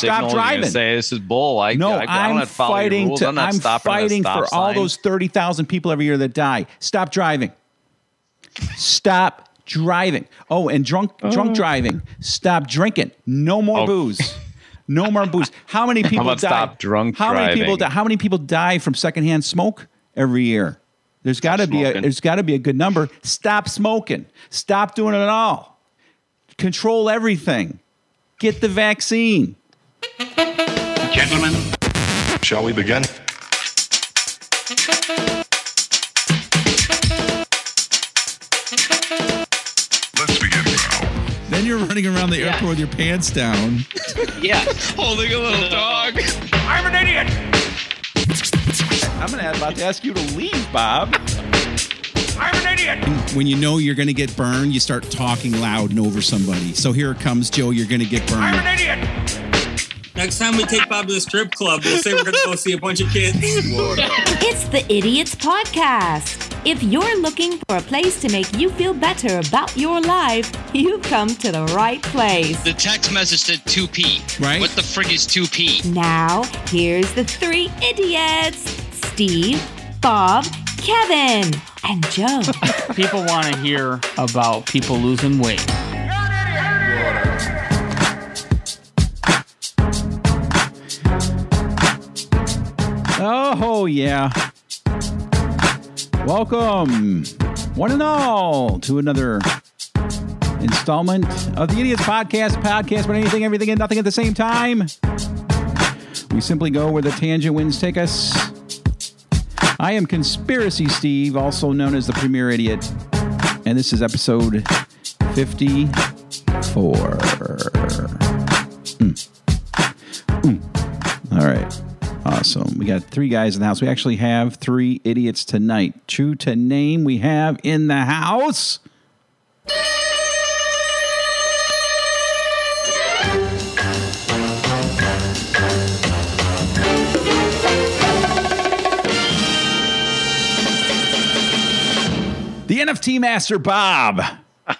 signal. You're driving. Say this is bull. I, No, I, I I'm don't have to follow your fighting to. I'm not I'm stopping fighting stop for all those thirty thousand people every year that die. Stop driving. Stop driving. Oh, and drunk oh. drunk driving. Stop drinking. No more Oh. booze. No more booze. How many people about die? stop drunk How many people die? How many people die from secondhand smoke every year? There's got to be a there's got to be a good number. Stop smoking. Stop doing it at all. Control everything. Get the vaccine. Gentlemen, Shall we begin? Let's begin now. Then you're running around the airport with your pants down. yeah. holding a little dog. I'm an idiot. I'm gonna about to ask you to leave, Bob. I'm an idiot. When you know you're going to get burned, you start talking loud and over somebody. So here it comes, Joe. You're going to get burned. I'm an idiot. Next time we take Bob to the strip club, we'll say we're going to go see a bunch of kids. It's the Idiots Podcast. If you're looking for a place to make you feel better about your life, you've come to the right place. The text message said 2P. Right. What the frig is 2P? Now, here's the three idiots Steve, Bob, Kevin, and Joe. people want to hear about people losing weight. Oh, yeah. Welcome, one and all, to another installment of the Idiots Podcast. Podcast about anything, everything, and nothing at the same time. We simply go where the tangent winds take us. I am Conspiracy Steve, also known as the Premier Idiot, and this is episode 54. Mm. Awesome. We got three guys in the house. We actually have three idiots tonight. True to name, we have in the house. The NFT master, Bob.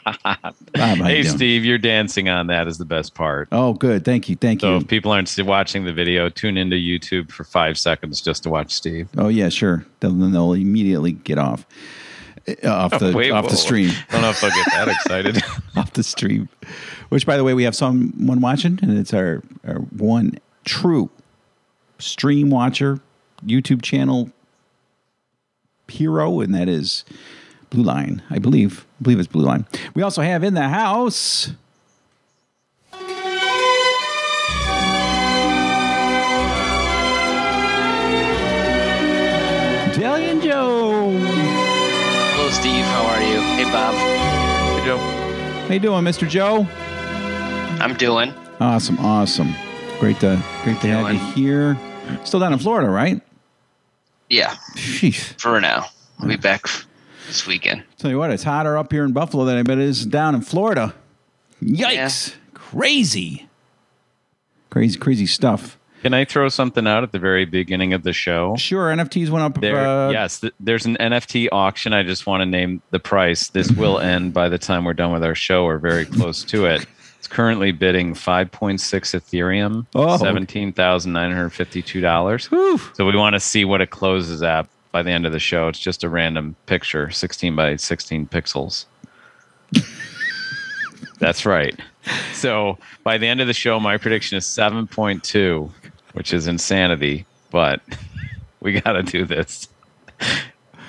Bob, how you Hey, doing? Steve, you're dancing on that is the best part. Oh, good. Thank you. Thank So you. if people aren't watching the video, tune into YouTube for five seconds just to watch Steve. Oh yeah, sure. Then they'll immediately get off uh, off the Wait, off whoa, the stream, I don't know if I'll get that excited. off the stream. Which, by the way, we have someone watching, and it's our, our one true stream watcher YouTube channel hero, and that is Blue Line. I believe. I believe it's Blue Line. We also have in the house. Italian Joe. Hello, Steve. How are you? Hey, Bob. Hey, Joe. How you doing, Mr. Joe? I'm doing. Awesome, awesome. Great to great to have you here. Still down in Florida, right? Yeah, Sheesh. for now. I'll be back this weekend. Tell you what, it's hotter up here in Buffalo than I bet it is down in Florida. Yikes. Crazy. Crazy, crazy stuff. Can I throw something out at the very beginning of the show? Sure, NFTs went up. There, uh, yes, th- there's an NFT auction. I just want to name the price. This will end by the time we're done with our show, or very close to it. It's currently bidding 5.6 Ethereum, Oh. seventeen thousand nine hundred fifty-two dollars. Whew. So we want to see what it closes at by the end of the show. It's just a random picture, 16 by 16 pixels. That's right. So by the end of the show, my prediction is 7.2, which is insanity, but we got to do this.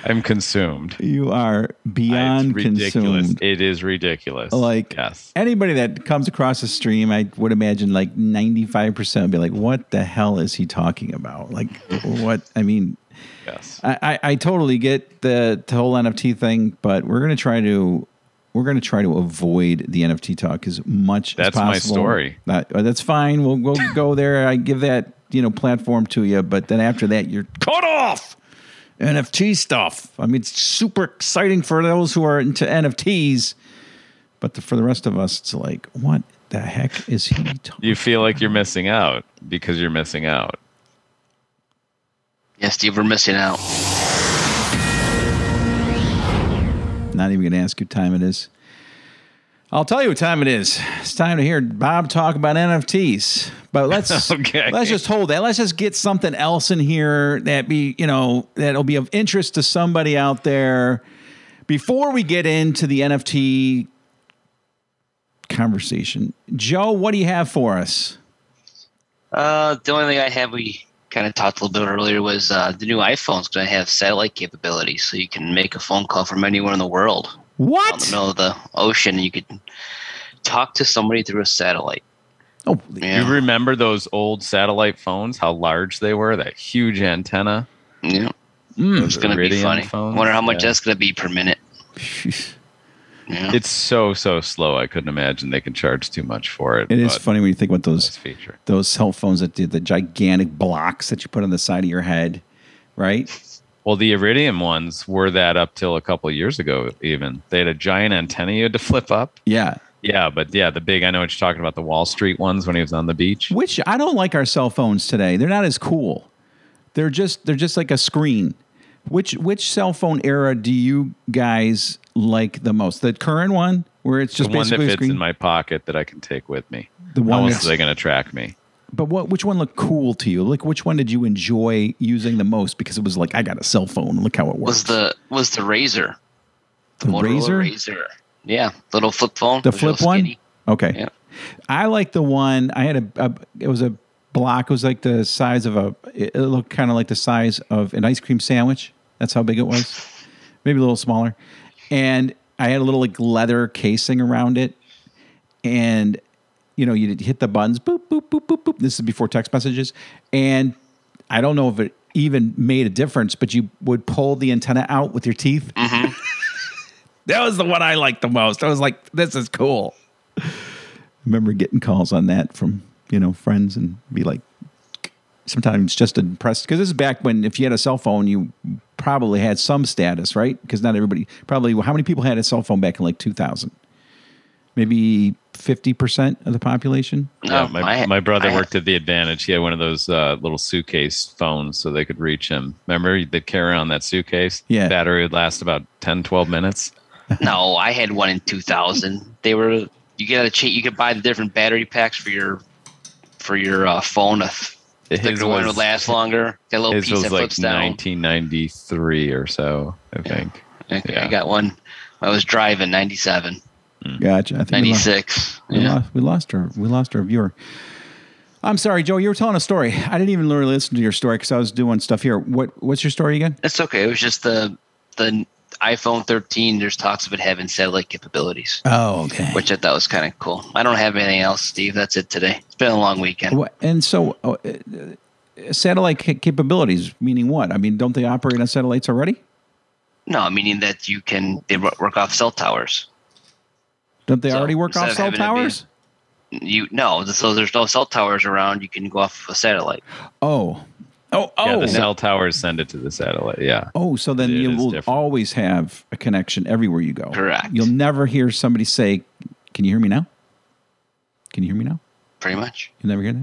I'm consumed. You are beyond it's ridiculous. consumed. It is ridiculous. Like yes. anybody that comes across the stream, I would imagine like 95% would be like, what the hell is he talking about? Like, what? I mean, Yes. I, I, I totally get the, the whole NFT thing, but we're gonna try to we're gonna try to avoid the NFT talk as much That's as possible. That's my story. That- uh, that's fine. We'll we'll go there. I give that you know platform to you, but then after that, you're cut off. NFT stuff. I mean, it's super exciting for those who are into NFTs, but the, for the rest of us, it's like, what the heck is he talking? You feel like you're missing out because you're missing out. Yeah, Steve, we're missing out. Not even going to ask you what time it is. I'll tell you what time it is. It's time to hear Bob talk about NFTs. But let's Okay. let's just hold that. Let's just get something else in here that be you know that'll be of interest to somebody out there before we get into the NFT conversation. Joe, what do you have for us? Uh, the only thing I have, we kind of talked a little bit earlier, was uh, the new iPhone's going to have satellite capabilities, so you can make a phone call from anywhere in the world, out in the What? middle of the ocean, and you could talk to somebody through a satellite. Oh, Yeah, You remember those old satellite phones? How large they were? That huge antenna. yeah. mm. It's going to be funny. phones? Wonder how much Yeah. that's going to be per minute. Yeah. It's so so slow. I couldn't imagine they can charge too much for it. It is funny when you think about those feature. those cell phones that did the gigantic blocks that you put on the side of your head, right? Well, the Iridium ones were that up till a couple of years ago. Even they had a giant antenna you had to flip up. Yeah. Yeah, but yeah, the big. I know what you're talking about. The Wall Street ones when he was on the beach. Which I don't like our cell phones today. They're not as cool. They're just they're just like a screen. Which which cell phone era do you guys like the most? The current one where it's just the one that fits screen. in my pocket that I can take with me. The one How else that's- are they going to track me? but what which one looked cool to you? Like which one did you enjoy using the most because it was like I got a cell phone. Look how it works. Was the was the Razor? The Motorola Razr? Razor. Yeah, little flip phone. The It was real flip one? skinny. Okay. Yeah. I like the one I had a, a it was a block. Was like the size of a. It looked kind of like the size of an ice cream sandwich. That's how big it was. Maybe a little smaller. And I had a little like leather casing around it, and you know you hit the buttons. Boop boop boop boop boop. This is before text messages, and I don't know if it even made a difference, but you would pull the antenna out with your teeth. Mm-hmm. that was the one I liked the most. I was like, this is cool remember getting calls on that from you know friends and be like sometimes just impressed because this is back when if you had a cell phone you probably had some status right because not everybody probably how many people had a cell phone back in like 2000 maybe 50% of the population Yeah, No, my, I- my brother I- worked at the Advantage. He had one of those uh, little suitcase phones so they could reach him. Remember, they'd carry on that suitcase? Yeah. Battery would last about 10, 12 minutes. No, I had one in 2000. They were you get a cha- you could buy the different battery packs for your for your uh, phone. A th- His thicker one would last longer. Got a little His piece was that like flips down. 1993 or so, I think. Okay, yeah. I got one. I was driving 97, gotcha i think we lost, 96. we, Yeah. lost, we lost our we lost our viewer i'm sorry joe you were telling a story i didn't even really listen to your story because i was doing stuff here what what's your story again It's okay. It was just the the iPhone 13. There's talks of it having satellite capabilities, oh okay which I thought was kind of cool. I don't have anything else, Steve. That's it today. It's been a long weekend. And so, uh, uh, satellite capabilities, meaning what? I mean, don't they operate on satellites already? No, meaning that you can they work off cell towers. Don't they So, already work off cell be- towers? You no, so there's no cell towers around. You can go off of a satellite. Oh, oh, Yeah, oh, the cell towers send it to the satellite. Yeah. oh. So then It you will different. always have a connection everywhere you go. Correct. You'll never hear somebody say, "Can you hear me now?" Can you hear me now? Pretty much. You never hear that.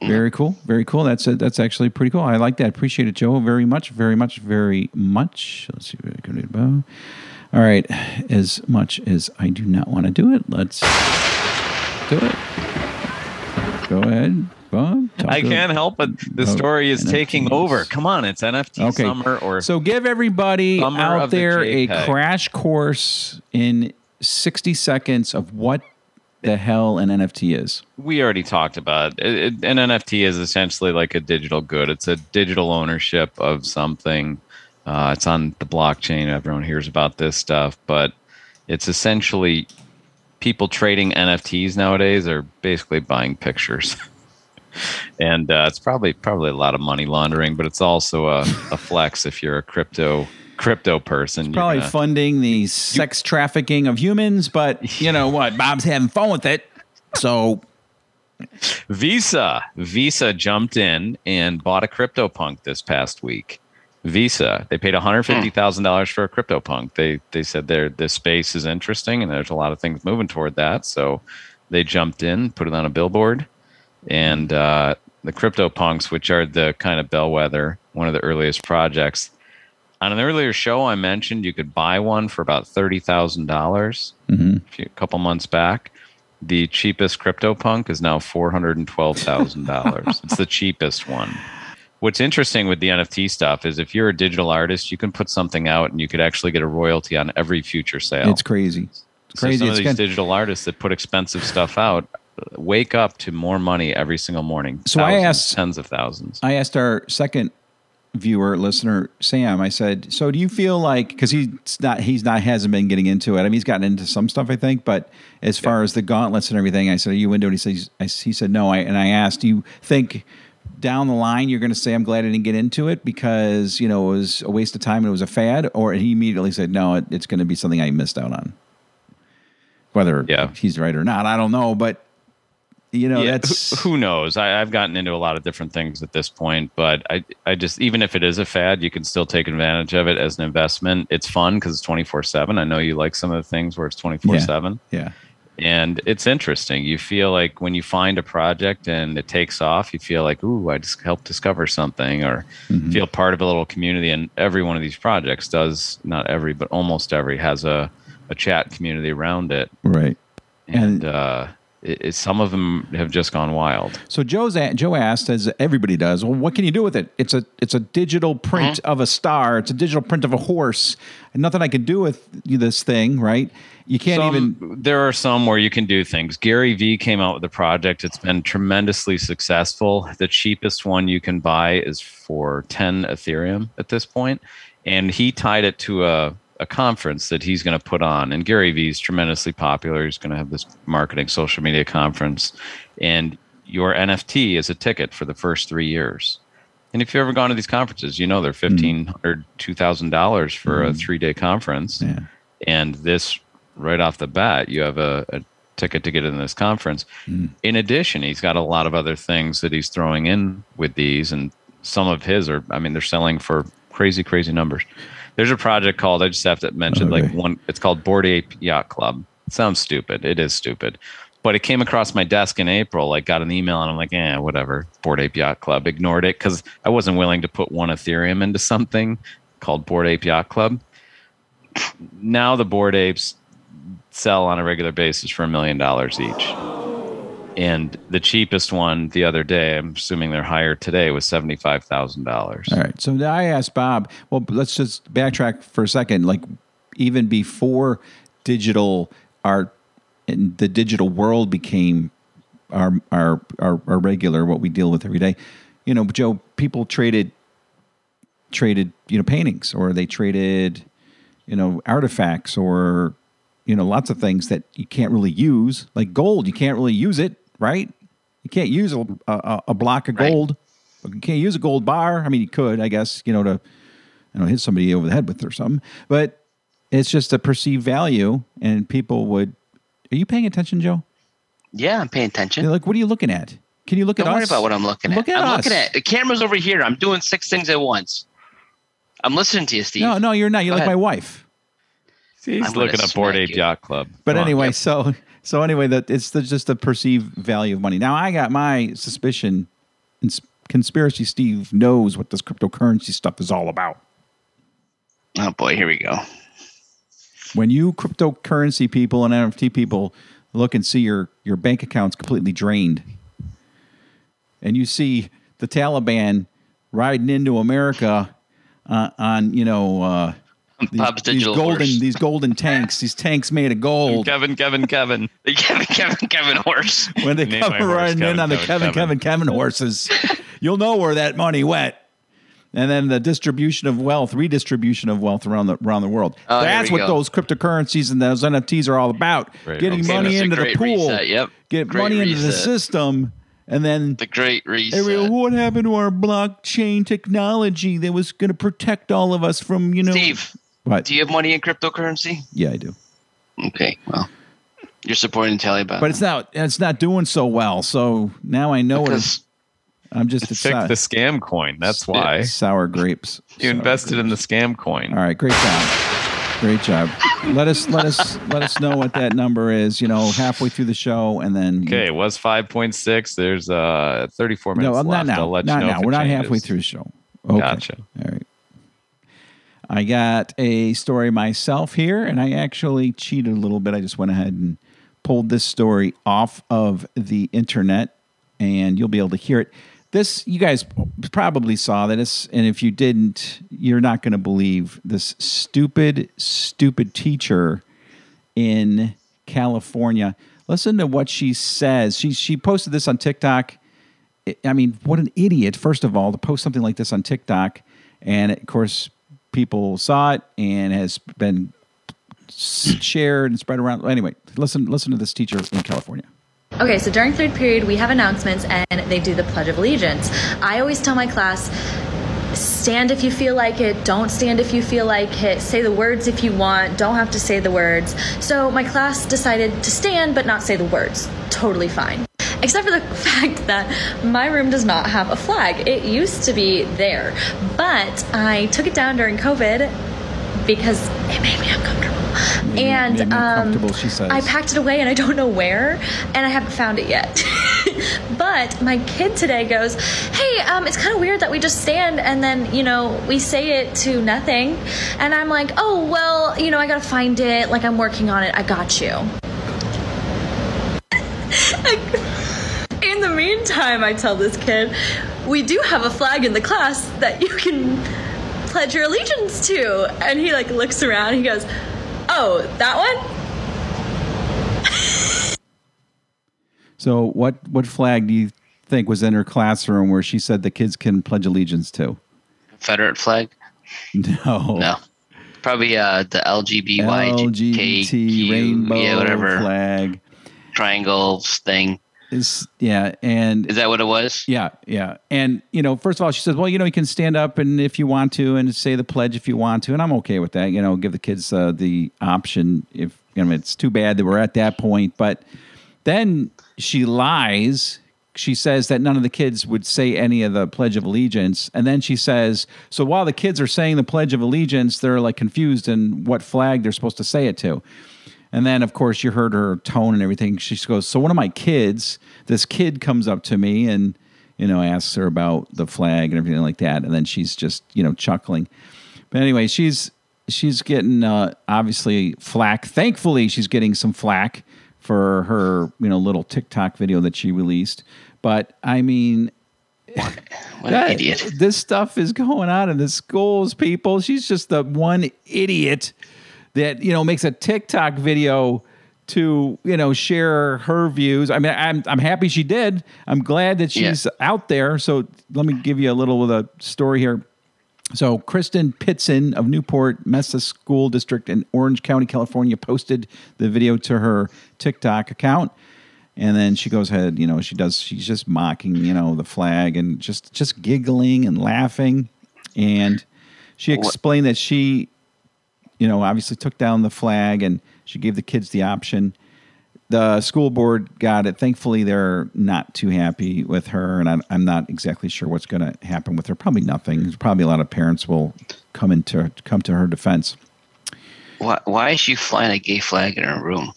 Mm-hmm. Very cool. Very cool. That's a, that's actually pretty cool. I like that. Appreciate it, Joe. Very much. Very much. Very much. Let's see. what I can do about- All right. As much as I do not want to do it, let's do it. Go ahead, Talk I can't help it. The Oh, story is taking over. Come on, it's NFT Okay. summer or So give everybody out of the there a crash course in 60 seconds of what the hell an NFT is. we already talked about it. It, it. An NFT is essentially like a digital good. It's a digital ownership of something. Uh, it's on the blockchain. Everyone hears about this stuff, but it's essentially people trading NFTs nowadays are basically buying pictures. and uh, it's probably probably a lot of money laundering, but it's also a, a flex if you're a crypto crypto person. You're Probably gonna- funding the sex trafficking of humans, but you know what? Bob's having fun with it. So Visa. Visa jumped in and bought a CryptoPunk this past week. Visa. They paid one hundred fifty thousand dollars for a CryptoPunk. They they said their the space is interesting and there's a lot of things moving toward that. So they jumped in, put it on a billboard, and uh, the CryptoPunks, which are the kind of bellwether, one of the earliest projects. On an earlier show, I mentioned you could buy one for about thirty thousand dollars Mhm. a couple months back. The cheapest CryptoPunk is now four hundred and twelve thousand dollars. it's the cheapest one. What's interesting with the NFT stuff is if you're a digital artist, you can put something out and you could actually get a royalty on every future sale. It's crazy. It's So crazy. some of these digital artists that put expensive stuff out wake up to more money every single morning. So I asked- tens of thousands. I asked our second viewer listener Sam. I said, "So do you feel like because he's not he's not hasn't been getting into it? I mean, he's gotten into some stuff, I think, but as far as the gauntlets and everything, I said, are you into it? He says, I, he said, no. I and I asked, do you think down the line you're going to say, I'm glad I didn't get into it because you know it was a waste of time and it was a fad, or he immediately said, no, it, it's going to be something I missed out on. Whether Yeah. he's right or not, I don't know, but you know Yeah, that's who, who knows? I, I've gotten into a lot of different things at this point, but I, I just even if it is a fad, you can still take advantage of it as an investment. It's fun because it's twenty four seven. I know you like some of the things where it's twenty four seven, yeah. and it's interesting. You feel like when you find a project and it takes off, you feel like, ooh, I just helped discover something, or Mm-hmm. feel part of a little community. And every one of these projects does not every, but almost every has a a chat community around it, right. and. uh it, it, some of them have just gone wild. So Joe's a, Joe asked, as everybody does, well, what can you do with it? It's a it's a digital print uh-huh. of a star. It's a digital print of a horse. And nothing I can do with this thing, right? You can't Some- even. There are some where you can do things. Gary Vee came out with a project. It's been tremendously successful. The cheapest one you can buy is for 10 Ethereum at this point, and he tied it to a a conference that he's going to put on. And Gary Vee is tremendously popular. He's going to have this marketing social media conference, and your NFT is a ticket for the first three years. And if you've ever gone to these conferences, you know they're hmm. fifteen hundred, two thousand dollars for a hmm. three day conference. Yeah. And this, right off the bat, you have a, a ticket to get in this conference. Hmm. In addition, he's got a lot of other things that he's throwing in with these, and some of his are, I mean, they're selling for crazy, crazy numbers. There's a project called, I just have to mention, like one, it's called Bored Ape Yacht Club. It sounds stupid. It is stupid. But it came across my desk in April. I got an email and I'm like, eh, whatever. Bored Ape Yacht Club. Ignored it because I wasn't willing to put one Ethereum into something called Bored Ape Yacht Club. Now the Bored Apes sell on a regular basis for a million dollars each. And the cheapest one the other day, I'm assuming they're higher today, was $75,000. All right. So I asked Bob. Well, let's just backtrack for a second. Like even before digital art and the digital world became our our our, our regular what we deal with every day. You know, Joe, people traded traded you know paintings or they traded you know artifacts or you know lots of things that you can't really use like gold you can't really use it right you can't use a, a, a block of Right. gold you can't use a gold bar i mean you could i guess you know to you know hit somebody over the head with or something but it's just a perceived value and people would are you paying attention joe Yeah, I'm paying attention. You're like what are you looking at can you look at? Don't worry about what I'm looking at. Look at I'm us. looking at the camera's over here. I'm doing six things at once. I'm listening to you, Steve. no no you're not you're Go like my ahead. wife He's I'm looking at Bored smack Ape. Yacht Club. But Come on. anyway, so so anyway, that it's the, just the perceived value of money. Now I got my suspicion. and Conspiracy Steve knows what this cryptocurrency stuff is all about. Oh boy, here we go. When you cryptocurrency people and NFT people look and see your your bank accounts completely drained, and you see the Taliban riding into America uh, on you know uh, these, Bob's these golden horse. these golden tanks, these tanks made of gold. Kevin, Kevin, Kevin. The Kevin, Kevin, Kevin horse. when they Name come my horse riding in Kevin, on the Kevin, Kevin, Kevin, Kevin, horses, you'll know where that money went. And then the distribution of wealth, redistribution of wealth around the around the world. Oh, That's what go. those cryptocurrencies and those NFTs are all about. Great Getting reset. money into the pool, reset, yep. get Great money into the system, and then The Great Reset. every- what happened to our blockchain technology that was going to protect all of us from you know Steve, what? do you have money in cryptocurrency? yeah, I do. Okay, well, you're supporting the Taliban. But it's not it's not doing so well. So now I know what it's, I'm just Pick excited. the scam coin. That's why. sour grapes. You Sour invested in the scam coin. All right, great job. Great job. Let us let us let us know what that number is, you know, halfway through the show and then Okay, it was 5.6. There's uh 34 minutes No, left. not now. I'll let not you know now. if it We're not changes. halfway through the show. Okay. Gotcha. All right. I got a story myself here, and I actually cheated a little bit. I just went ahead and pulled this story off of the internet, and you'll be able to hear it. This, you guys probably saw this, and if you didn't, you're not going to believe this stupid, stupid teacher in California. Listen to what she says. She she posted this on TikTok. I- I mean, what an idiot! First of all, to post something like this on TikTok, and of course, people saw it and has been shared and spread around. Anyway, listen listen to this teacher in California. Okay, so during third period, we have announcements and they do the Pledge of Allegiance. I always tell my class stand if you feel like it, don't stand if you feel like it, say the words if you want, don't have to say the words. So my class decided to stand but not say the words. Totally fine. Except for the fact that my room does not have a flag. It used to be there, but I took it down during COVID because it made me uncomfortable. Made me- and made um, uncomfortable, she says. I packed it away and I don't know where, and I haven't found it yet. but my kid today goes, "Hey, um, it's kind of weird that we just stand and then you know we say it to nothing," and I'm like, "Oh well, you know I gotta find it. Like I'm working on it. I got you." in the meantime, I tell this kid, "We do have a flag in the class that you can." pledge your allegiance to and he like looks around he goes oh that one So, what what flag do you think was in her classroom where she said the kids can pledge allegiance to? Confederate flag? No. No. Probably uh, the LGBTQ, LGBT rainbow yeah, whatever flag. triangles thing. Is yeah, and Is that what it was? Yeah, yeah. And, you know, first of all, she says, well, you know, you can stand up and if you want to and say the pledge if you want to. And I'm okay with that. You know, give the kids uh, the option if, you know, it's too bad that we're at that point. But then she lies. She says that none of the kids would say any of the Pledge of Allegiance. And then she says, so while the kids are saying the Pledge of Allegiance, they're like confused in what flag they're supposed to say it to. And then, of course, you heard her tone and everything. She goes, "So one of my kids, this kid comes up to me and you know asks her about the flag and everything like that." And then she's just you know chuckling. But anyway, she's she's getting uh, obviously flack. Thankfully, she's getting some flack for her you know little TikTok video that she released. But I mean, What that- an idiot. This stuff is going on in the schools, people. She's just the one idiot that, you know, makes a TikTok video to, you know, share her views. I mean, I'm I'm happy she did. I'm glad that Yeah. she's out there. So let me give you a little of the story here. So, Kristen Pitzen of Newport Mesa School District in Orange County, California, posted the video to her TikTok account, and then she goes ahead. You know, she does. She's just mocking, you know, the flag and just just giggling and laughing, and she explained that she, you know, obviously took down the flag and she gave the kids the option the school board got it. Thankfully, they're not too happy with her, and I'm, I'm not exactly sure what's going to happen with her. Probably nothing. There's probably a lot of parents will come into come to her defense. Why, why is she flying a gay flag in her room?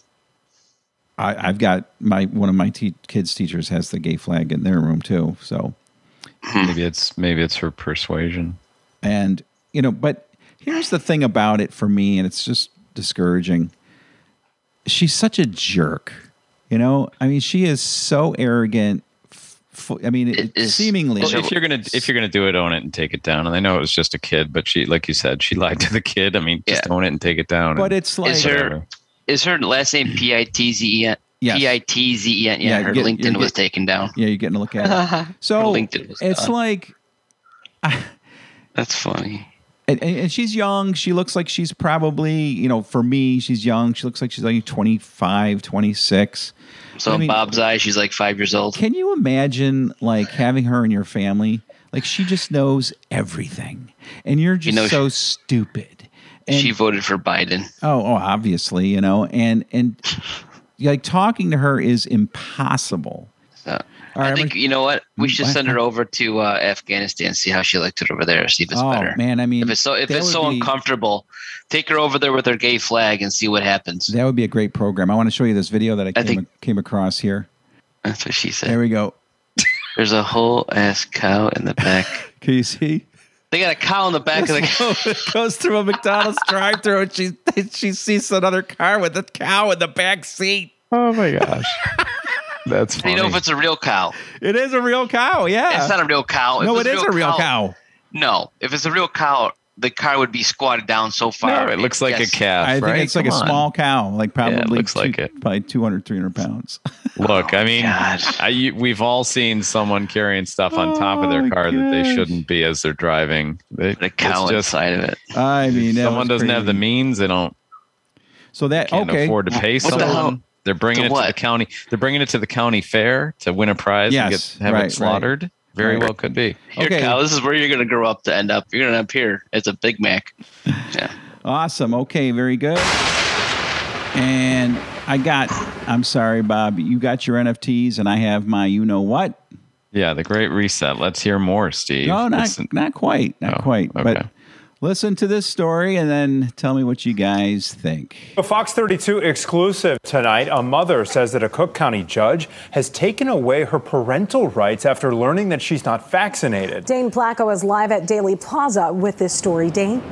I, I've got my one of my te- kids' teachers has the gay flag in their room too. So, hmm. Maybe it's maybe it's her persuasion. and you know, but here's the thing about it for me, and it's just discouraging. She's such a jerk. You know, I mean, she is so arrogant. F- f- I mean, it, is- seemingly. Well, if you're gonna if you're gonna do it, own it and take it down. And I know it was just a kid, but she, like you said, she lied to the kid. I mean, just Yeah. own it and take it down. but and it's like Is her whatever. is her last name P I T Z E N? Yes. P I T Z E N. Yeah, Yeah, her get- you LinkedIn was taken down. Yeah, you're getting a look at it. So LinkedIn was it's gone. like, That's funny. And, and she's young. She looks like she's probably, you know, for me, she's young. She looks like she's like 25, 26. So I mean- Bob's eyes, she's like five years old. Can you imagine like having her in your family? Like she just knows everything, and you're just know, so stupid. And, she voted for Biden. oh, oh, obviously, you know, and and like talking to her is impossible. So, All I right, think gonna- you know what we should send her over to uh, Afghanistan, see how she liked it over there, see if it's oh better. man, I mean, If it's so if it's so be- uncomfortable, take her over there with her gay flag and see what happens. That would be a great program. I want to show you this video that I came, think- came across here. That's what she said. There we go. There's a whole ass cow in the back. Can you see? They got a cow in the back of the goes through a McDonald's drive-through and she she sees another car with a cow in the back seat. Oh my gosh. That's funny. you know if it's a real cow? It is a real cow. Yeah. It's not a real cow. If no, it's it is a real cow. No, if it's a real cow, the car would be squatted down so far. no, it looks like Yes. a calf. I think right? it's like Come a small cow, like probably it looks two- like it. probably 200, 300 pounds. Look, I oh mean, I, we've all seen someone carrying stuff on top of Oh, their car that they shouldn't be as they're driving. They, The cow it's just inside of it. I mean, someone doesn't have the means. They don't So that can't okay. afford to pay What the someone. Hell? They're bringing To it to the county. They're bringing it to the county fair to win a prize Yes, and get, have right, it right. slaughtered. Very Right. well could be. Here, Okay. cow. This is where you're gonna grow up to end up. You're gonna end up here as a Big Mac. Yeah. Awesome. Okay, very good. And I got. I'm sorry, Bob. You got your NFTs, and I have my. You know what? Yeah, the Great Reset. Let's hear more, Steve. No, not Listen- not quite, not Oh, quite. okay. But listen to this story, and then tell me what you guys think. A Fox 32 exclusive tonight. A mother says that a Cook County judge has taken away her parental rights after learning that she's not vaccinated. Dane Placko is live at Daley Plaza with this story. Dane?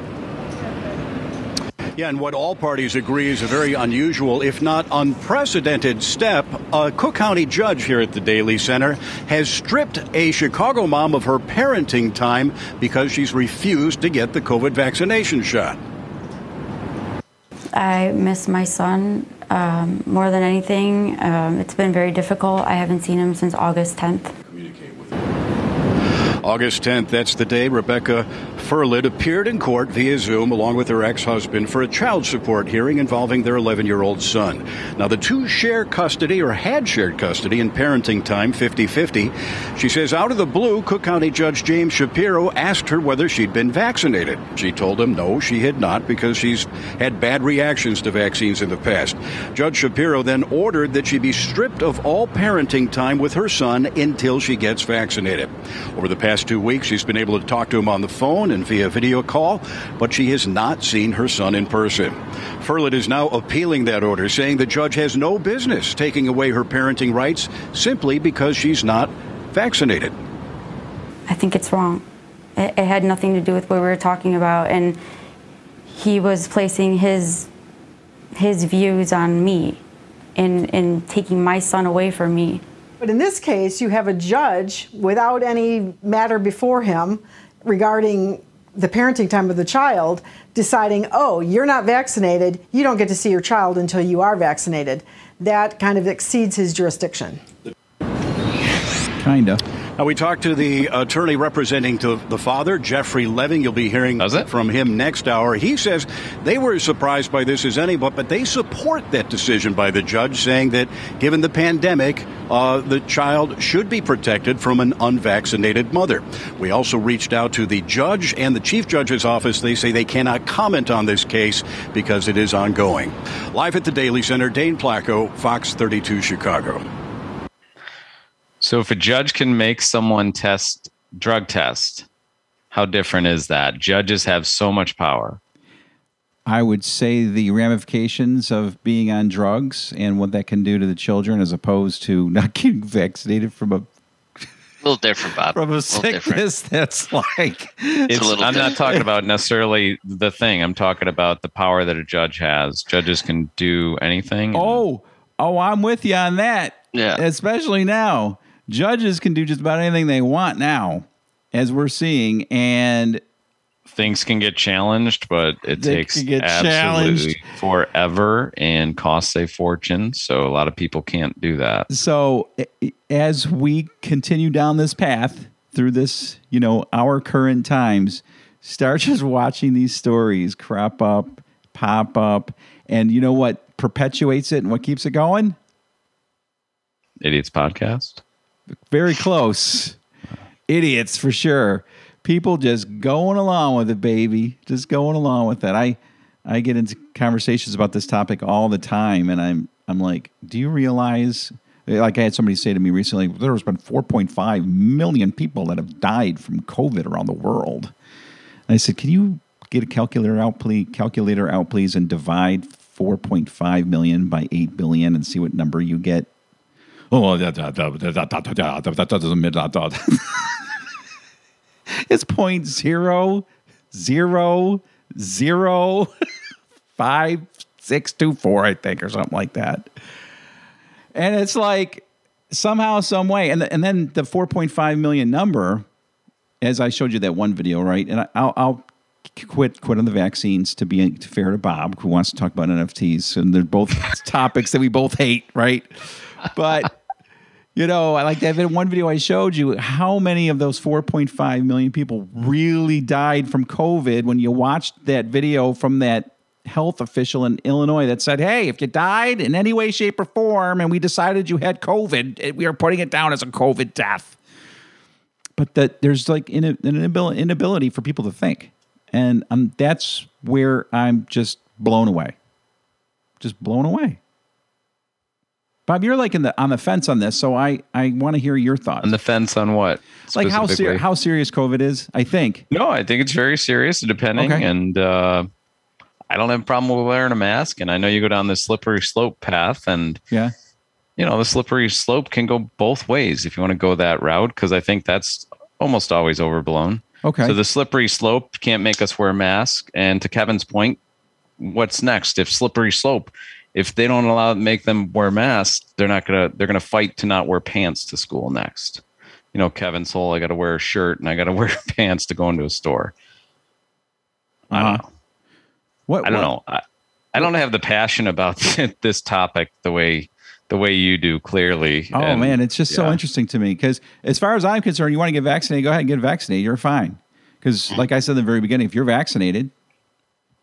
Yeah, and what all parties agree is a very unusual, if not unprecedented step. A Cook County judge here at the Daley Center has stripped a Chicago mom of her parenting time because she's refused to get the COVID vaccination shot. I miss my son um, more than anything. Um, it's been very difficult. I haven't seen him since August 10th. August 10th, that's the day Rebecca Firlit appeared in court via Zoom along with her ex husband for a child support hearing involving their 11 year old son. Now, the two share custody or had shared custody in parenting time 50 50. She says, out of the blue, Cook County Judge James Shapiro asked her whether she'd been vaccinated. She told him no, she had not because she's had bad reactions to vaccines in the past. Judge Shapiro then ordered that she be stripped of all parenting time with her son until she gets vaccinated. Over the past two weeks, she's been able to talk to him on the phone and via video call, but she has not seen her son in person. Firlit is now appealing that order, saying the judge has no business taking away her parenting rights simply because she's not vaccinated. I think it's wrong. It, it had nothing to do with what we were talking about, and he was placing his his views on me, and and taking my son away from me. But in this case, you have a judge without any matter before him regarding the parenting time of the child deciding, oh, you're not vaccinated, you don't get to see your child until you are vaccinated. That kind of exceeds his jurisdiction. Kinda. Now, we talked to the attorney representing to the father, Jeffrey Leving. You'll be hearing from him next hour. He says they were as surprised by this as anybody, but they support that decision by the judge, saying that given the pandemic, uh, the child should be protected from an unvaccinated mother. We also reached out to the judge and the chief judge's office. They say they cannot comment on this case because it is ongoing. Live at the Daley Center, Dane Placko, Fox 32 Chicago. So if a judge can make someone test drug test, how different is that? Judges have so much power. I would say the ramifications of being on drugs and what that can do to the children, as opposed to not getting vaccinated from a A little different, Bob. from a little different. sickness that's like It's, a little I'm not talking about necessarily the thing. I'm talking about the power that a judge has. Judges can do anything. Oh, oh, I'm with you on that. Yeah. Especially now. Judges can do just about anything they want now, as we're seeing. And things can get challenged, but it takes absolutely challenged. forever and costs a fortune. So a lot of people can't do that. so as we continue down this path through this, you know, our current times, start just watching these stories crop up, pop up. And you know what perpetuates it and what keeps it going? Idiots podcast. Very close. Idiots for sure. People just going along with it, baby. Just going along with it. I I get into conversations about this topic all the time, and I'm I'm like, do you realize? Like I had somebody say to me recently, there's been 4.5 million people that have died from COVID around the world. And I said, can you get a calculator out, please? Calculator out, please, and divide 4.5 million by 8 billion and see what number you get. Oh. It's point zero zero zero five six two four, I think, or something like that. And it's like somehow, some way, and and then the four point five million number, as I showed you that one video, right? And I, I'll, I'll quit quit on the vaccines to be fair to Bob, who wants to talk about NFTs, and they're both topics that we both hate, right? But you know, I like that one video I showed you. How many of those 4.5 million people really died from COVID? When you watched that video from that health official in Illinois that said, "Hey, if you died in any way, shape, or form, and we decided you had COVID, we are putting it down as a COVID death." But that there's like an inability for people to think, and um, that's where I'm just blown away, just blown away. Bob, you're like in the on the fence on this, so I I want to hear your thoughts. On the fence on what? like how ser- how serious COVID is. I think. No, I think it's very serious, depending. Okay. And uh, I don't have a problem with wearing a mask. And I know you go down this slippery slope path, and Yeah. you know the slippery slope can go both ways if you want to go that route, because I think that's almost always overblown. Okay. So the slippery slope can't make us wear a mask. And to Kevin's point, what's next? If slippery slope, if they don't allow make them wear masks, they're not gonna they're gonna fight to not wear pants to school next. You know, Kevin whole I got to wear a shirt and I got to wear pants to go into a store. I don't uh-huh. know. What I don't what- know. I, I don't have the passion about this topic the way the way you do. Clearly. Oh And, man, it's just so interesting to me because as far as I'm concerned, you want to get vaccinated, go ahead and get vaccinated. You're fine. Because mm-hmm. like I said in the very beginning, if you're vaccinated,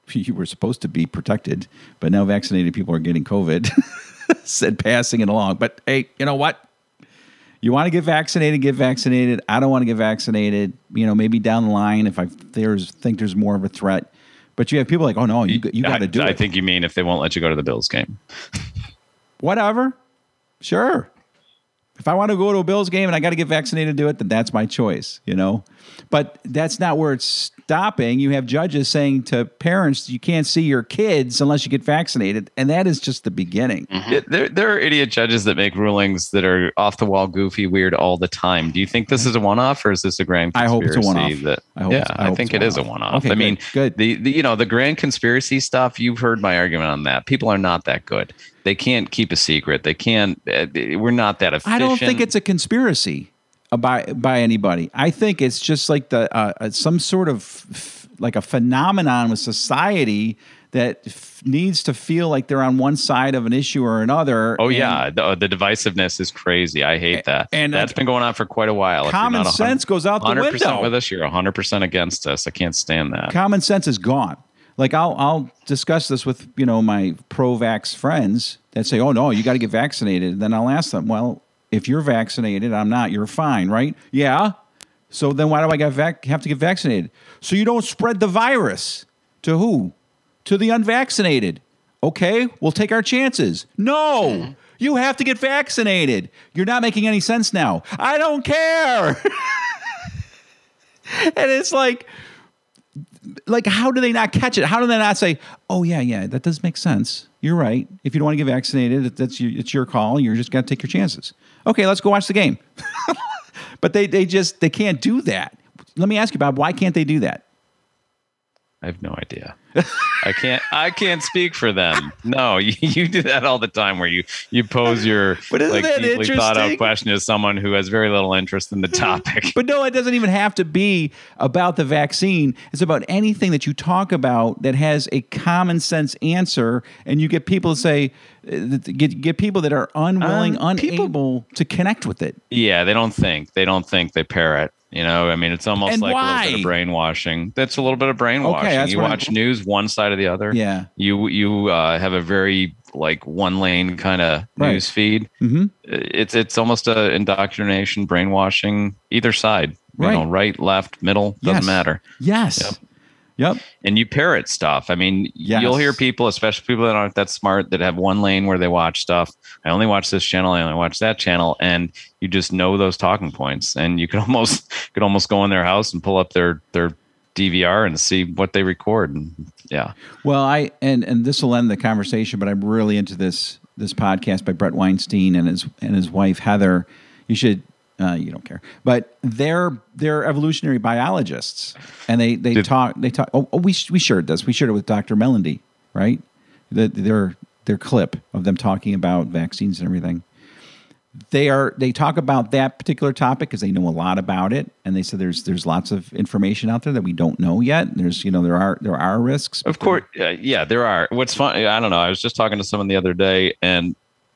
you were supposed to be protected, but now vaccinated people are getting COVID, said passing it along. But hey, you know what? You want to get vaccinated, get vaccinated. I don't want to get vaccinated. You know, maybe down the line if I there's think there's more of a threat. But you have people like, oh no, you you got to do I it. think you mean if they won't let you go to the Bills game. whatever. Sure. If I want to go to a Bills game and I got to get vaccinated to do it, then that's my choice, you know? But that's not where it's stopping. You have judges saying to parents, you can't see your kids unless you get vaccinated. And that is just the beginning. Yeah, there, there are idiot judges that make rulings that are off the wall, goofy, weird all the time. Do you think this is a one off or is this a grand I hope conspiracy? it's a one-off. That, I hope yeah, I I, think it's a one-off. Okay, I mean, good, The, the you know the grand conspiracy stuff. You've heard my argument on that. People are not that good. They can't keep a secret. They can't. Uh, we're not that efficient. I don't think it's a conspiracy by by anybody. I think it's just like the uh, uh, some sort of f- like a phenomenon with society that f- needs to feel like they're on one side of an issue or another. Oh and yeah, the, the divisiveness is crazy. I hate that. and that's been going on for quite a while. Common sense goes out the 100% window. with us. You're 100 percent against us. I can't stand that. common sense is gone. Like I'll I'll discuss this with you know my pro-vax friends that say, "Oh no, you got to get vaccinated." Then I'll ask them, "Well, if you're vaccinated, I'm not. You're fine, right?" Yeah. So then why do I got vac- have to get vaccinated? So you don't spread the virus to who? To the unvaccinated. Okay, we'll take our chances. No. Mm-hmm. You have to get vaccinated. You're not making any sense now. I don't care. and it's like like how do they not catch it how do they not say oh yeah yeah that does make sense you're right if you don't want to get vaccinated that's your, it's your call you're just got to take your chances okay let's go watch the game. But they, they just they can't do that. Let me ask you bob why can't they do that I have no idea. I can't. I can't speak for them. No, you, you do that all the time, where you you pose your But like that deeply thought out question to someone who has very little interest in the topic. but no it doesn't even have to be about the vaccine it's about anything that you talk about that has a common sense answer and you get people to say uh, get, get people that are unwilling Um, unable to connect with it yeah, they don't think. They don't think. They parrot. You know, I mean, it's almost And like a little bit of brainwashing. That's a little bit of brainwashing. that's you what I'm- watch news one side or the other. Yeah. You you uh, have a very like one lane kind of Right. news feed. mm-hmm. It's it's almost a indoctrination, brainwashing. Either side, Right. you know, right, left, middle, doesn't Yes. matter. yes Yep. Yep and you parrot stuff. I mean, Yes. you'll hear people, especially people that aren't that smart, that have one lane where they watch stuff. I only watch this channel. I only watch that channel, and you just know those talking points, and you could almost could almost go in their house and pull up their their DVR and see what they record. And yeah, Well, I and and this will end the conversation, but I'm really into this this podcast by Bret Weinstein and his and his wife Heather. You should Uh, you don't care, but they're they're evolutionary biologists, and they they talk they talk. Oh, oh, we we shared this. We shared it with Dr. Melendy, right? The, their their clip of them talking about vaccines and everything. They are they talk about that particular topic because they know a lot about it, and they said there's there's lots of information out there that we don't know yet. There's you know there are there are risks. Of course, uh, yeah, there are. What's fun? I don't know. I was just talking to someone the other day, and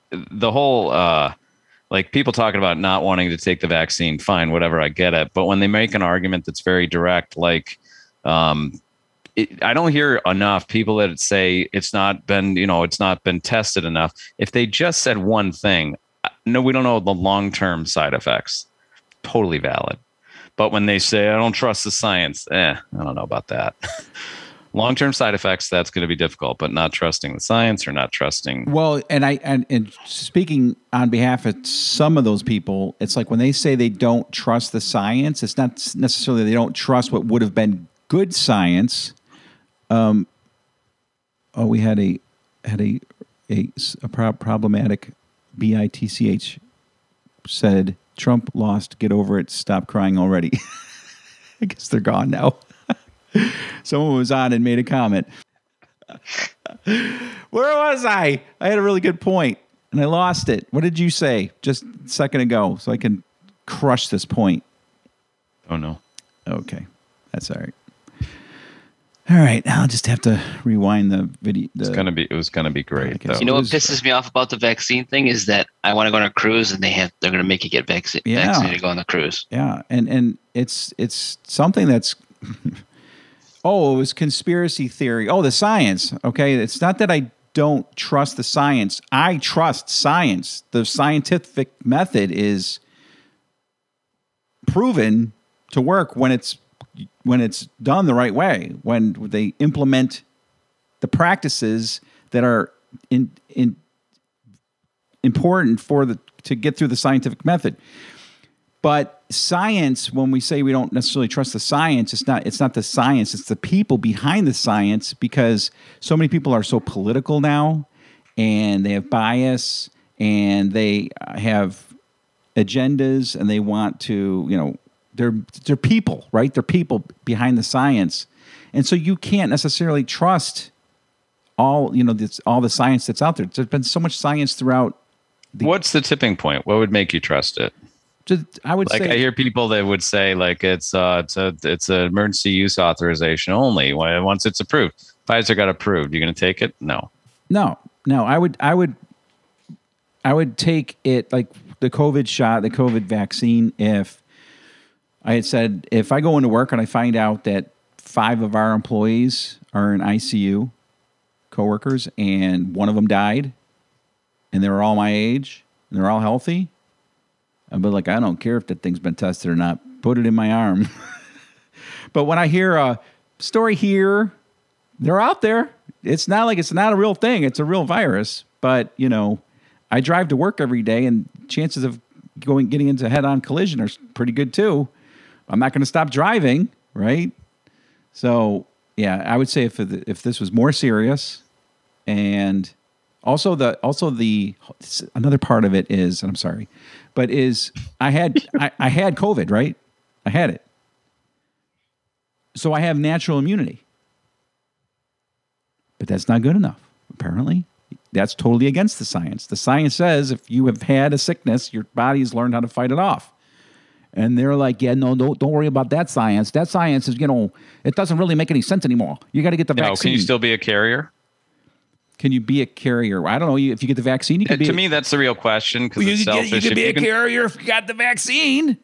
the whole uh, like people talking about not wanting to take the vaccine. Fine, whatever, I get it. But when they make an argument that's very direct, like um, it, I don't hear enough people that say it's not been, you know, it's not been tested enough. If they just said one thing, uh, no, we don't know the long term side effects. Totally valid. But when they say I don't trust the science, eh, I don't know about that. long term side effects, that's going to be difficult. But not trusting the science or not trusting. Well, and I and, and speaking on behalf of some of those people, it's like when they say they don't trust the science, it's not necessarily they don't trust what would have been good science. Um, oh, we had a had a a, a pro- problematic bitch said Trump lost. Get over it. Stop crying already. I guess they're gone now. Someone was on and made a comment. Where was I? I had a really good point and I lost it. What did you say just a second ago so I can crush this point? Oh, no. Okay. That's all right. All right. I'll just have to rewind the video. The, It's gonna be. It was gonna be great. Though. You know what pisses me off about the vaccine thing is that I want to go on a cruise and they have they're going to make you get vaccine Yeah. vaccinated to go on the cruise. Yeah, and and it's it's something that's oh, it was conspiracy theory. Oh, the science. Okay, it's not that I don't trust the science. I trust science. The scientific method is proven to work when it's when it's done the right way. When they implement the practices that are in in important for the to get through the scientific method. But science, when we say we don't necessarily trust the science, it's not it's not the science, it's the people behind the science because so many people are so political now and they have bias and they have agendas and they want to, you know, they're they're people, right? They're people behind the science. And so you can't necessarily trust all, you know, this, all the science that's out there. There's been so much science throughout What's the tipping point? What would make you trust it? I would like say I hear people that would say like it's uh it's a it's an emergency use authorization only when once it's approved. Pfizer got approved. You're going to take it? No. No, no. I would, I would, I would take it like the COVID shot, the COVID vaccine. If I had said, if I go into work and I find out that five of our employees are in ICU, coworkers, and one of them died, and they were all my age and they're all healthy, Uh, I'd be like, I don't care if that thing's been tested or not. Put it in my arm. but when I hear a story here, they're out there. It's not like it's not a real thing. It's a real virus. But you know, I drive to work every day, and chances of going getting into head-on collision are pretty good too. I'm not going to stop driving, right? So yeah, I would say if if this was more serious, and also the also the another part of it is, and I'm sorry, but is I had I, I had COVID, right? I had it, so I have natural immunity. But that's not good enough, apparently. That's totally against the science. The science says if you have had a sickness, your body's learned how to fight it off. And they're like, yeah, no, don't, don't worry about that science. That science is, you know, it doesn't really make any sense anymore. You got to get the No, vaccine. can you still be a carrier? Can you be a carrier? I don't know. If you get the vaccine, you can be. to me, that's the real question because you, you can be you a carrier if you got the vaccine.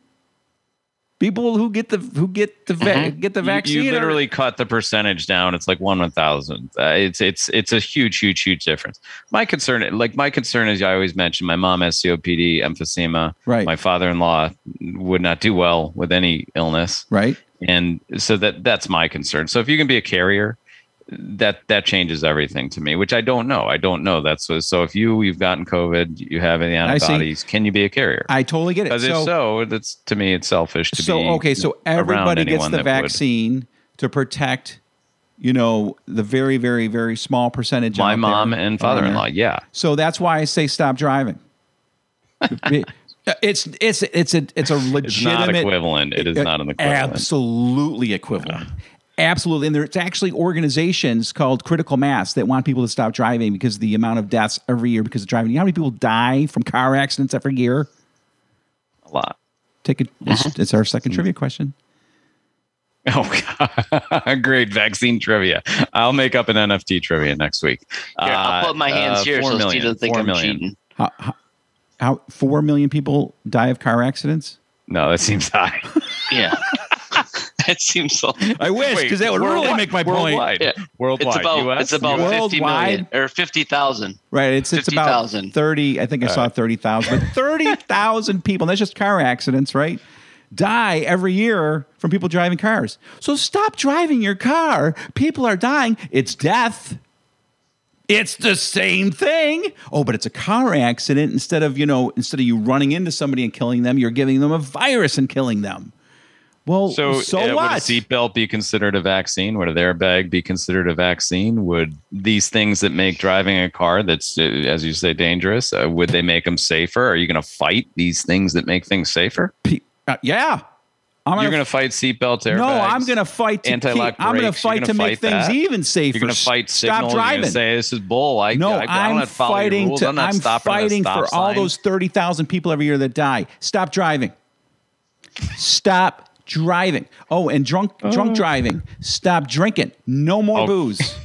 People who get the who get the va- get the Mm-hmm. You- vaccine. You, are- literally cut the percentage down. It's like one one thousand. Uh, it's it's it's a huge, huge, huge difference. My concern, like my concern, is I always mention, my mom has COPD, emphysema. Right. My father-in-law would not do well with any illness. Right. And so that that's my concern. So if you can be a carrier, that that changes everything to me. Which I don't know. I don't know. That's what, so. If you you've gotten COVID, you have any antibodies. Can you be a carrier? I totally get it. Because if so, that's to me, it's selfish to so be. So okay, so everybody gets the that would. vaccine to protect, you know, the very, very, very small percentage. Of my mom there and father-in-law, yeah. So that's why I say stop driving. It's it's it's a it's a It's legitimate not equivalent. It is not an equivalent. Absolutely equivalent. Absolutely, and there's actually organizations called Critical Mass that want people to stop driving because of the amount of deaths every year because of driving. You know how many people die from car accidents every year? A lot. Take it. It's, it's our second trivia question. Oh, God. great vaccine trivia. I'll make up an NFT trivia next week. Here, I'll Uh, put my hands uh, here four so Steve million, doesn't think four I'm million. cheating. How, how, how four million people die of car accidents? No, that seems high. Yeah. that seems so. I wish because that would really make my point. worldwide. Yeah. Worldwide. It's about US, it's about US? fifty million or fifty thousand. Right. It's it's about 50,000. thirty. I think I saw thirty thousand, but thirty thousand people. and That's just car accidents, right? Die every year from people driving cars. So stop driving your car. People are dying. It's death. It's the same thing. Oh, but it's a car accident. Instead of you know, instead of you running into somebody and killing them, you're giving them a virus and killing them. Well, So, so, uh, would a seatbelt be considered a vaccine? Would a airbag be considered a vaccine? Would these things that make driving a car that's, uh, as you say, dangerous, uh, would they make them safer? Are you going to fight these things that make things safer? Uh, yeah. I'm You're going to fight seatbelts, airbags. No, I'm going to fight to anti-lock keep, I'm going to fight gonna make things that? even safer. You're going to fight Stop signals. You're driving. say this is bull. I, no, I, I don't I'm have to follow your fighting to. I'm I'm stopping at a fighting stop for all those thirty thousand people every year that die. Stop driving. Stop driving. Oh, and drunk drunk oh. driving. Stop drinking. No more Oh. booze.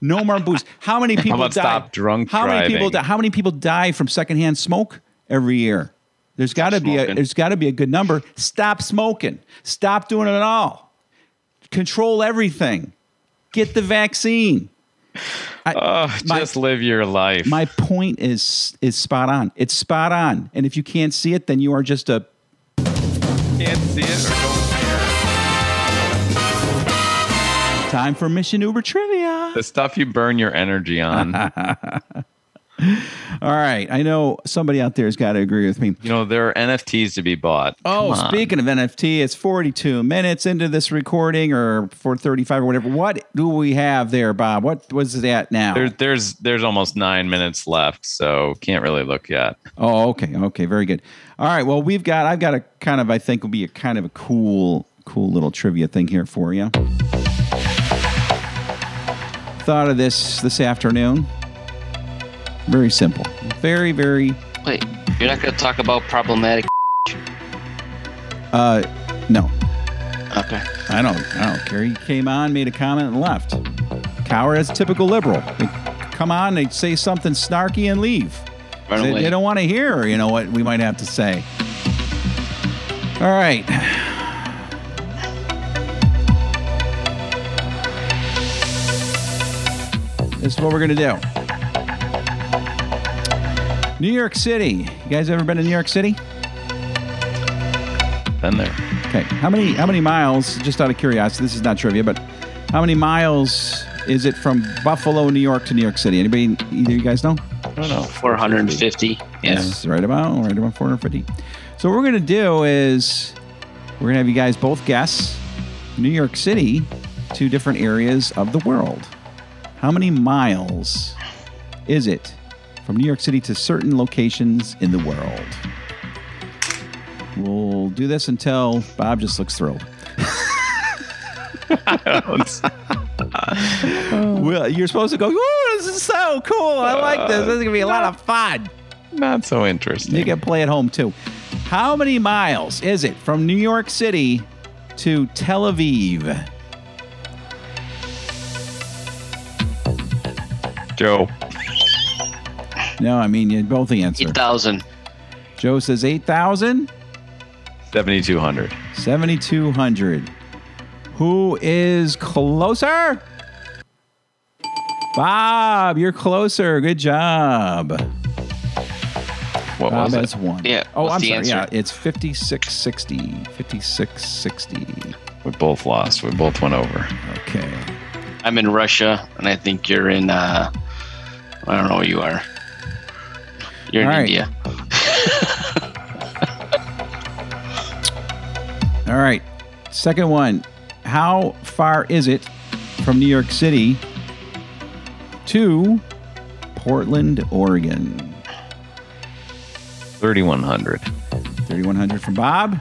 No more booze. How many people about die? stop drunk how many people die? How many people die from secondhand smoke every year? There's got to be a there's got to be a good number. Stop smoking. Stop doing it at all. Control everything. Get the vaccine. I- Oh, my- just live your life. my point is is spot on. It's spot on. And if you can't see it, then you are just a can't see it time for Mission Uber trivia. The stuff you burn your energy on. All right. I know somebody out there has got to agree with me. you know, there are NFTs to be bought. Oh, speaking of NFT, it's 42 minutes into this recording or 435 or whatever. What do we have there, Bob? What was that now? There, there's there's almost nine minutes left, so can't really look yet. Oh, okay. Okay. Very good. All right. Well, we've got, I've got a kind of, I think will be a kind of a cool, cool little trivia thing here for you. Thought of this this afternoon. Very simple. Very, very, Wait, you're not going to talk about problematic? uh, no. Okay. I don't, I don't care. He came on, made a comment, and left. Coward is typical liberal. They come on, they say something snarky and leave. They, they don't want to hear, you know, what we might have to say. All right. This is what we're going to do. New York City. You guys ever been to New York City? Been there. Okay. How many how many miles, just out of curiosity, this is not trivia, but how many miles is it from Buffalo, New York to New York City? Anybody either you guys know? I don't know. 450. Yeah. Yes, right about right about 450. So what we're gonna do is we're gonna have you guys both guess New York City to different areas of the world. How many miles is it from New York City to certain locations in the world? We'll do this until Bob just looks thrilled. well, you're supposed to go, Ooh, this is so cool. I like this. This is gonna be a lot of fun. Not so interesting. You can play at home too. How many miles is it from New York City to Tel Aviv? Joe. No, I mean you both answer. 8,000. Joe says 8,000, 7,200. 7,200. Who is closer? Bob, you're closer. Good job. What Bob was has it? one. Yeah, Oh, what's I'm sorry. answer? Yeah, it's 5660. 5660. We both lost. We both went over. Okay. I'm in Russia, and I think you're in, uh, I don't know where you are. You're in All right. India. All right. Second one. How far is it from New York City to Portland, Oregon? 3,100. 3100 from Bob.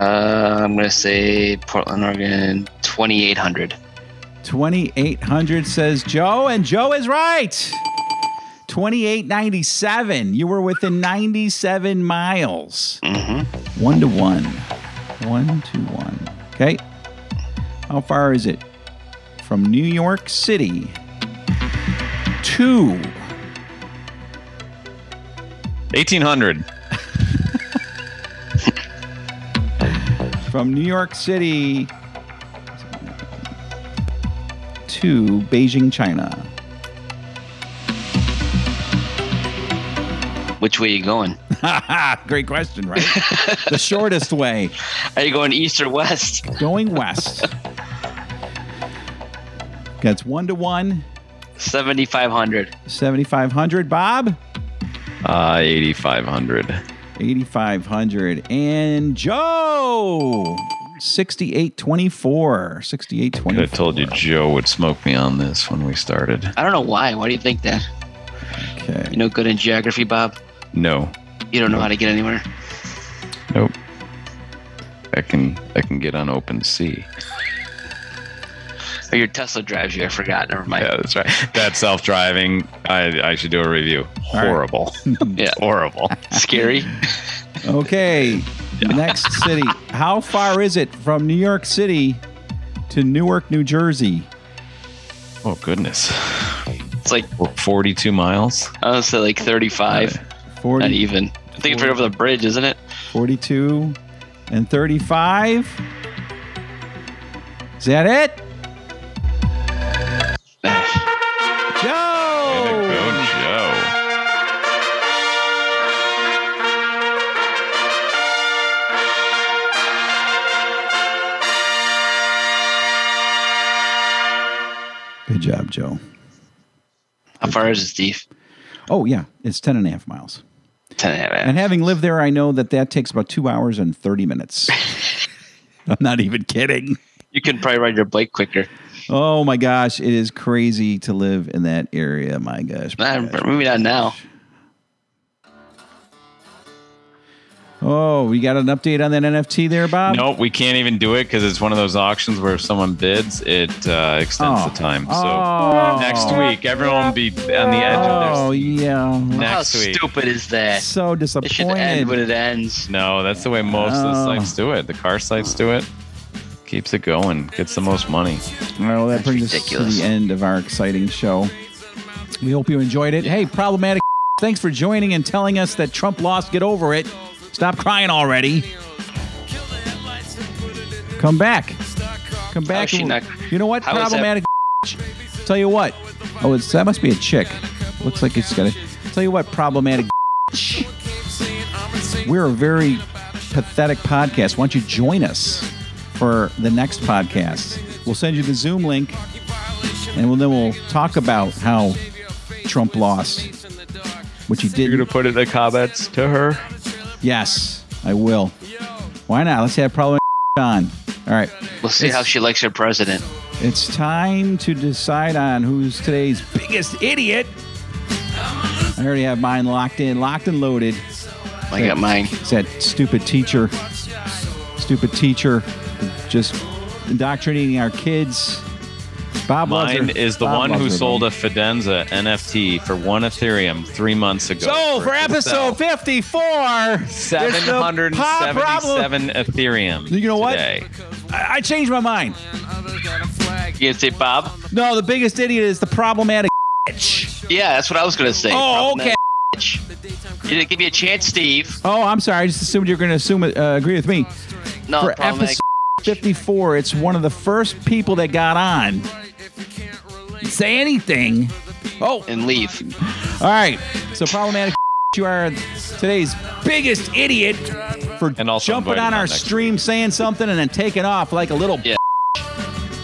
Uh, I'm gonna say Portland, Oregon, 2800. 2800 says Joe, and Joe is right. 2897. You were within 97 miles. Mm-hmm. One to one. One to one. Okay. How far is it from New York City to 1800. from New York City to Beijing, China? Which way are you going? Great question, right? the shortest way. Are you going east or west? Going west. That's one to one. 7500. 7,500. Bob? Uh, 8500. 8,500. And Joe? 6824. Could 6824. have told you Joe would smoke me on this when we started. I don't know why. Why do you think that? Okay. You know good in geography, Bob? No. You don't know how to get anywhere? Nope. I can I can get on OpenSea. Or your Tesla drives you. I forgot. Never mind. Yeah, that's right. That self driving, I I should do a review. Horrible. yeah. Horrible. Scary. Okay. Next city. How far is it from New York City to Newark, New Jersey? Oh goodness. It's like 42 miles. I would say like 35. 40, Not even. I think it's right over the bridge, isn't it? 42 and 35. Is that it? Far is it, Steve? Oh, yeah. It's 10 and a half miles. 10 and a half. And having lived there, I know that that takes about two hours and 30 minutes. I'm not even kidding. You can probably ride your bike quicker. Oh my gosh, it is crazy to live in that area. My gosh. my gosh. maybe not now. Oh, we got an update on that NFT there, Bob? Nope, we can't even do it because it's one of those auctions where if someone bids, it uh, extends Oh. the time. So Oh. next week, everyone will be on the edge of Oh, their yeah. next How week. stupid is that? So disappointing. It should end disappointed. when it ends. No, that's the way most of the Oh. sites do it. The car sites do it. Keeps it going. Gets the most money. Well, that brings us to the end of our exciting show. We hope you enjoyed it. Hey, problematic. Thanks for joining and telling us that Trump lost. Get over it. Stop crying already. Come back. Come back. Oh, she not- you know what? How is that- Problematic. Tell you what. Oh, it's that must be a chick. Looks like it's got a. Tell you what, problematic. We're a very pathetic podcast. Why don't you join us for the next podcast? We'll send you the Zoom link, and we'll, then we'll talk about how Trump lost, which he did. You're gonna put it in the comments to her. Yes, I will. Why not? Let's have problematic on. All right. We'll see It's- how she likes her president. It's time to decide on who's today's biggest idiot. I already have mine locked in, locked and loaded. I got mine. It's that stupid teacher. Stupid teacher just indoctrinating our kids. Bob Mine is the Bob one who sold a Fidenza NFT for one Ethereum three months ago. So for episode 54, seven hundred seventy-seven Ethereum. You know what? Today. I, I changed my mind. You gonna say Bob? No, the biggest idiot is the problematic bitch. Yeah, that's what I was gonna say. Oh, okay. You didn't give me a chance, Steve. Oh, I'm sorry. I just assumed you were going to assume uh, agree with me. No, for episode 54, it's one of the first people that got on. Say anything. Oh, and leave. All right. So problematic. You are today's biggest idiot for And also jumping on on our next stream, saying something, and then taking off like a little. Yeah.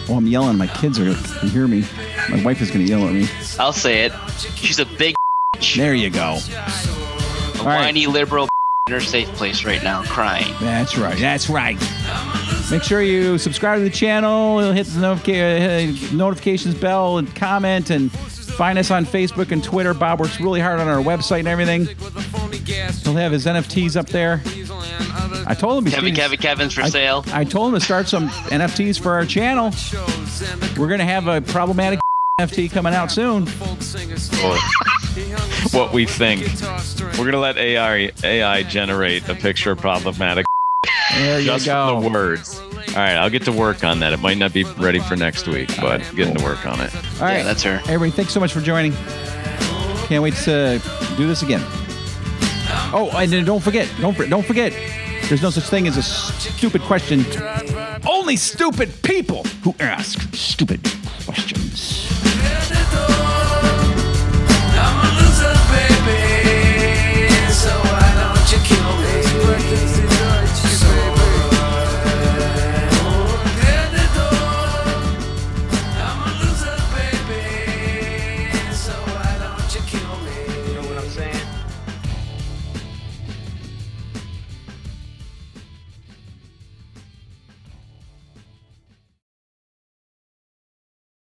Oh, I'm yelling. My kids are. You hear me? My wife is going to yell at me. I'll say it. She's a big, There you go. a All right. whiny liberal in her safe place right now, crying. That's right. That's right. Make sure you subscribe to the channel, hit the notica- uh, notifications bell, and comment, and Find us on Facebook and Twitter. Bob works really hard on our website and everything. He'll have his NFTs up there. I told him he's Kevin, Kevin, Kevin's for sale. I told him to start some NFTs for our channel. We're gonna have a problematic NFT coming out soon. what we think. We're gonna let AI AI generate a picture of problematic. There you just go. from the words. All right, I'll get to work on that. It might not be ready for next week, but getting to work on it. All right, that's her. Everybody, thanks so much for joining. Can't wait to do this again. Oh, and then don't forget, don't don't forget. There's no such thing as a stupid question. Only stupid people who ask stupid questions.